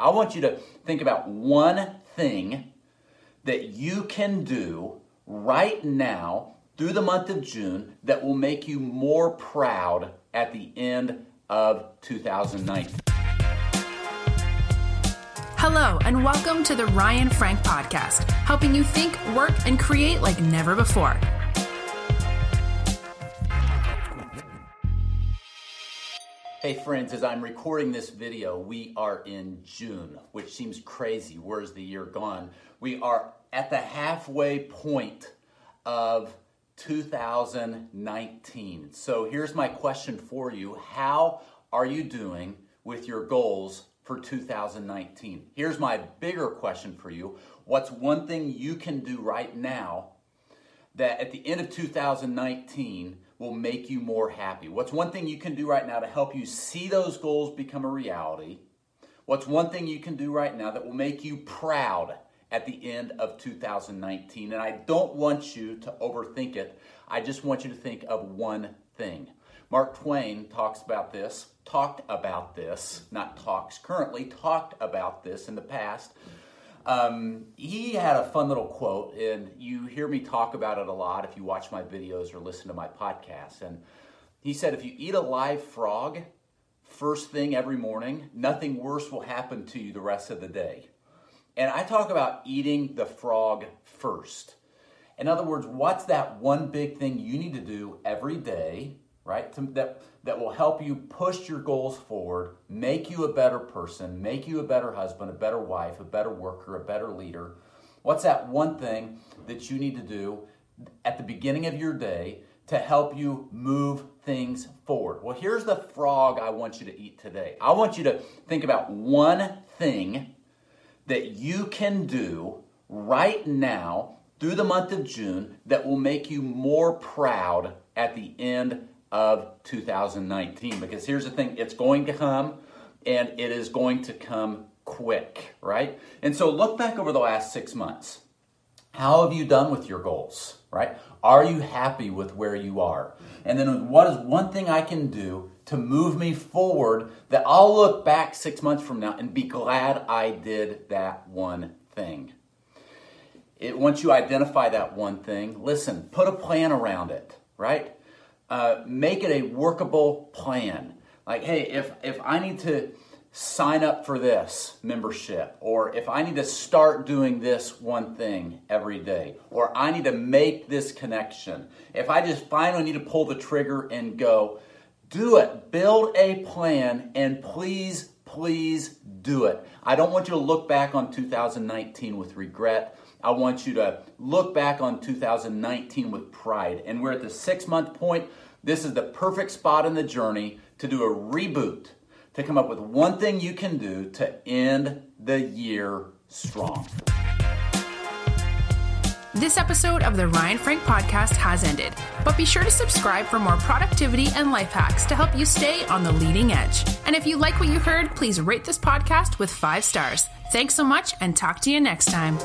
I want you to think about one thing that you can do right now through the month of June that will make you more proud at the end of 2019. Hello, and welcome to the Ryan Frank Podcast, helping you think, work, and create like never before. Hey friends, as I'm recording this video, we are in June, which seems crazy. Where's the year gone? We are at the halfway point of 2019. So here's my question for you How are you doing with your goals for 2019? Here's my bigger question for you What's one thing you can do right now that at the end of 2019 will make you more happy? What's one thing you can do right now to help you see those goals become a reality? What's one thing you can do right now that will make you proud at the end of 2019? And I don't want you to overthink it. I just want you to think of one thing. Mark Twain talks about this, talked about this, not talks currently, talked about this in the past um, he had a fun little quote, and you hear me talk about it a lot if you watch my videos or listen to my podcasts. And he said, if you eat a live frog first thing every morning, nothing worse will happen to you the rest of the day. And I talk about eating the frog first. In other words, what's that one big thing you need to do every day right? That, that will help you push your goals forward, make you a better person, make you a better husband, a better wife, a better worker, a better leader. What's that one thing that you need to do at the beginning of your day to help you move things forward? Well, here's the frog I want you to eat today. I want you to think about one thing that you can do right now through the month of June that will make you more proud at the end of 2019. Because here's the thing it's going to come and it is going to come quick, right? And so look back over the last six months. How have you done with your goals, right? Are you happy with where you are? And then what is one thing I can do to move me forward that I'll look back six months from now and be glad I did that one thing? It, once you identify that one thing, listen, put a plan around it, right? Uh, make it a workable plan. Like, hey, if if I need to sign up for this membership, or if I need to start doing this one thing every day, or I need to make this connection, if I just finally need to pull the trigger and go, do it. Build a plan and please, please do it. I don't want you to look back on 2019 with regret. I want you to look back on 2019 with pride. And we're at the six month point. This is the perfect spot in the journey to do a reboot, to come up with one thing you can do to end the year strong. This episode of the Ryan Frank podcast has ended, but be sure to subscribe for more productivity and life hacks to help you stay on the leading edge. And if you like what you heard, please rate this podcast with five stars. Thanks so much and talk to you next time.